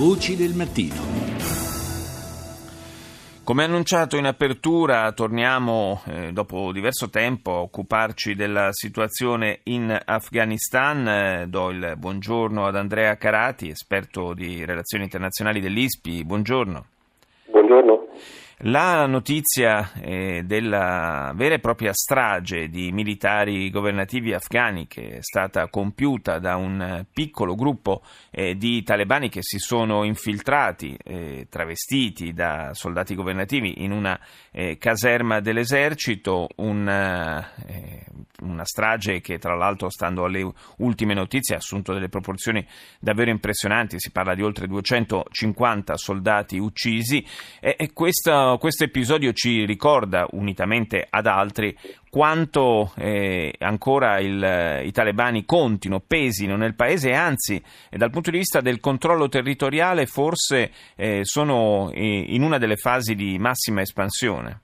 Voci del mattino. Come annunciato in apertura, torniamo eh, dopo diverso tempo a occuparci della situazione in Afghanistan. Eh, do il buongiorno ad Andrea Carati, esperto di relazioni internazionali dell'ISPI. Buongiorno. Buongiorno. La notizia eh, della vera e propria strage di militari governativi afghani che è stata compiuta da un piccolo gruppo eh, di talebani che si sono infiltrati, eh, travestiti da soldati governativi in una eh, caserma dell'esercito, un, eh, una strage che tra l'altro stando alle ultime notizie ha assunto delle proporzioni davvero impressionanti, si parla di oltre 250 soldati uccisi e questo questo episodio ci ricorda, unitamente ad altri, quanto eh, ancora il, i talebani contino, pesino nel paese e anzi, dal punto di vista del controllo territoriale, forse eh, sono eh, in una delle fasi di massima espansione.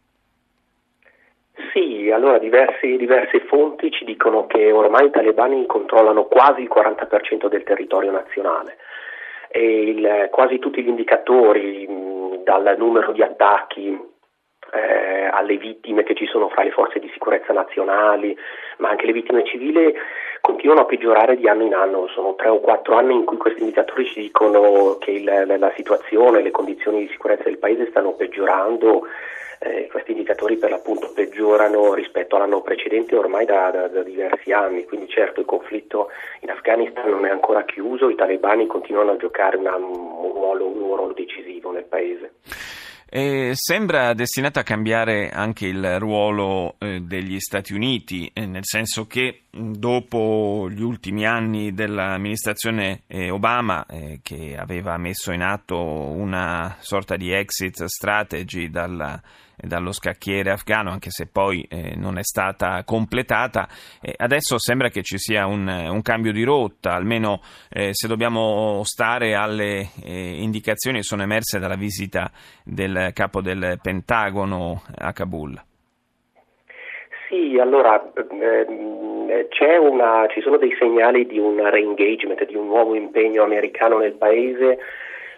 Sì, allora diversi, diverse fonti ci dicono che ormai i talebani controllano quasi il 40% del territorio nazionale e il, quasi tutti gli indicatori dal numero di attacchi eh, alle vittime che ci sono fra le forze di sicurezza nazionali, ma anche le vittime civili continuano a peggiorare di anno in anno. Sono tre o quattro anni in cui questi indicatori ci dicono che il, la situazione, le condizioni di sicurezza del paese stanno peggiorando. Eh, questi indicatori per l'appunto peggiorano rispetto all'anno precedente ormai da, da, da, diversi anni, quindi certo il conflitto in Afghanistan non è ancora chiuso, i talebani continuano a giocare una, un, ruolo, un ruolo decisivo nel paese. Eh, sembra destinato a cambiare anche il ruolo eh, degli Stati Uniti, eh, nel senso che dopo gli ultimi anni dell'amministrazione eh, Obama, eh, che aveva messo in atto una sorta di exit strategy dalla dallo scacchiere afghano, anche se poi eh, non è stata completata. Eh, adesso sembra che ci sia un, un cambio di rotta, almeno eh, se dobbiamo stare alle eh, indicazioni che sono emerse dalla visita del capo del Pentagono a Kabul. Sì, allora ehm, una, ci sono dei segnali di un re-engagement, di un nuovo impegno americano nel paese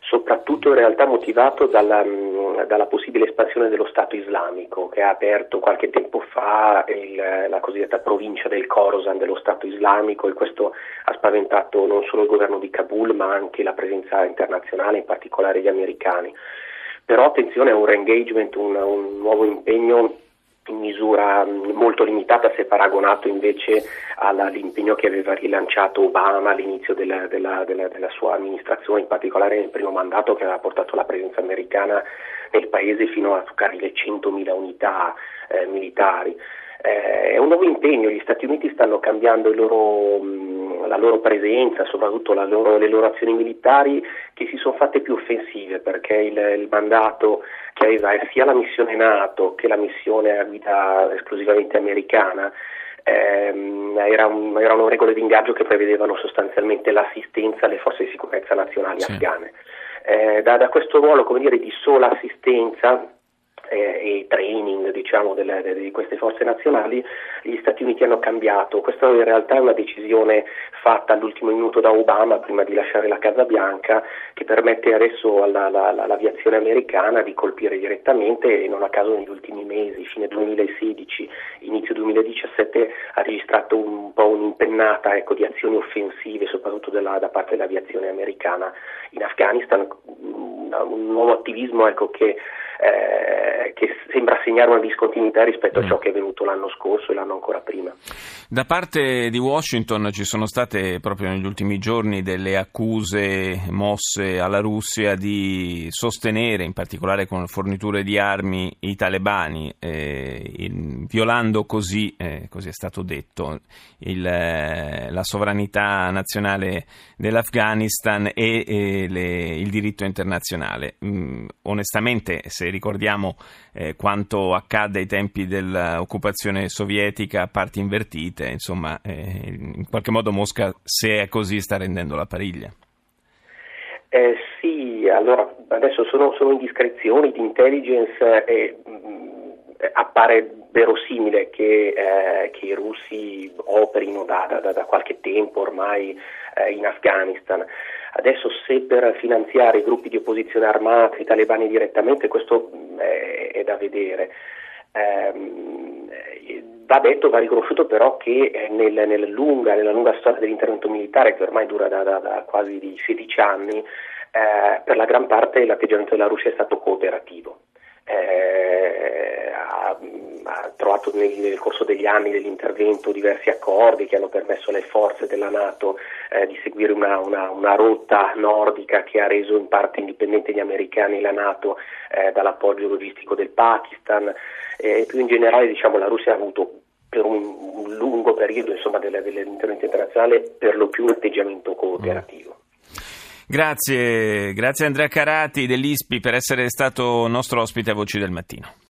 soprattutto in realtà motivato dalla, mm, dalla, possibile espansione dello Stato islamico che ha aperto qualche tempo fa il, la cosiddetta provincia del Khorasan dello Stato islamico e questo ha spaventato non solo il governo di Kabul ma anche la presenza internazionale, in particolare gli americani. Però attenzione a un re-engagement, un, un nuovo impegno in misura mm, molto limitata se paragonato invece all'impegno che aveva rilanciato Obama all'inizio della, della, della, della, sua amministrazione, in particolare nel primo mandato che aveva portato la presenza americana nel paese fino a toccare le 100.000 unità eh, militari. Eh, è un nuovo impegno, gli Stati Uniti stanno cambiando loro, mh, la loro presenza, soprattutto loro, le loro azioni militari che si sono fatte più offensive perché il, il mandato che aveva sia la missione NATO che la missione a guida esclusivamente americana ehm, erano, erano regole di ingaggio che prevedevano sostanzialmente l'assistenza alle forze di sicurezza nazionali sì. afghane. Eh, da, da, questo ruolo come dire, di sola assistenza e training diciamo, delle, de, di queste forze nazionali, gli Stati Uniti hanno cambiato. Questa in realtà è una decisione fatta all'ultimo minuto da Obama prima di lasciare la Casa Bianca che permette adesso alla, alla, all'aviazione americana di colpire direttamente e non a caso negli ultimi mesi, fine 2016, inizio 2017, ha registrato un po' un'impennata ecco, di azioni offensive soprattutto della, da parte dell'aviazione americana in Afghanistan, un nuovo attivismo ecco, che eh, che sembra segnare una discontinuità rispetto a ciò mm. che è venuto l'anno scorso e l'anno ancora prima. Da parte di Washington ci sono state proprio negli ultimi giorni delle accuse mosse alla Russia di sostenere, in particolare con forniture di armi, i talebani, eh, violando così, eh, così è stato detto, il, eh, la sovranità nazionale dell'Afghanistan e le, il diritto internazionale. Mm, onestamente, se ricordiamo eh, quanto accadde ai tempi dell'occupazione sovietica parti invertite, insomma, eh, in qualche modo Mosca, se è così, sta rendendo la pariglia. Eh, sì, allora adesso sono, sono indiscrezioni di intelligence e mm, appare verosimile che, eh, che, i russi operino da, da, da, qualche tempo ormai eh, in Afghanistan. Adesso se per finanziare i gruppi di opposizione armati, i talebani direttamente, questo è, è da vedere. Ehm, va detto, va riconosciuto però che nel, nella, lunga, nella, lunga, storia dell'intervento militare, che ormai dura da, da, da quasi 16 anni, eh, per la gran parte l'atteggiamento della Russia è stato cooperativo. Trovato nel, nel, corso degli anni dell'intervento diversi accordi che hanno permesso alle forze della Nato eh, di seguire una, una, una, rotta nordica che ha reso in parte indipendente gli americani e la Nato eh, dall'appoggio logistico del Pakistan e più in generale diciamo, la Russia ha avuto per un, un lungo periodo insomma, dell'intervento internazionale per lo più un atteggiamento cooperativo. Grazie, grazie Andrea Carati dell'ISPI per essere stato nostro ospite a Voci del Mattino.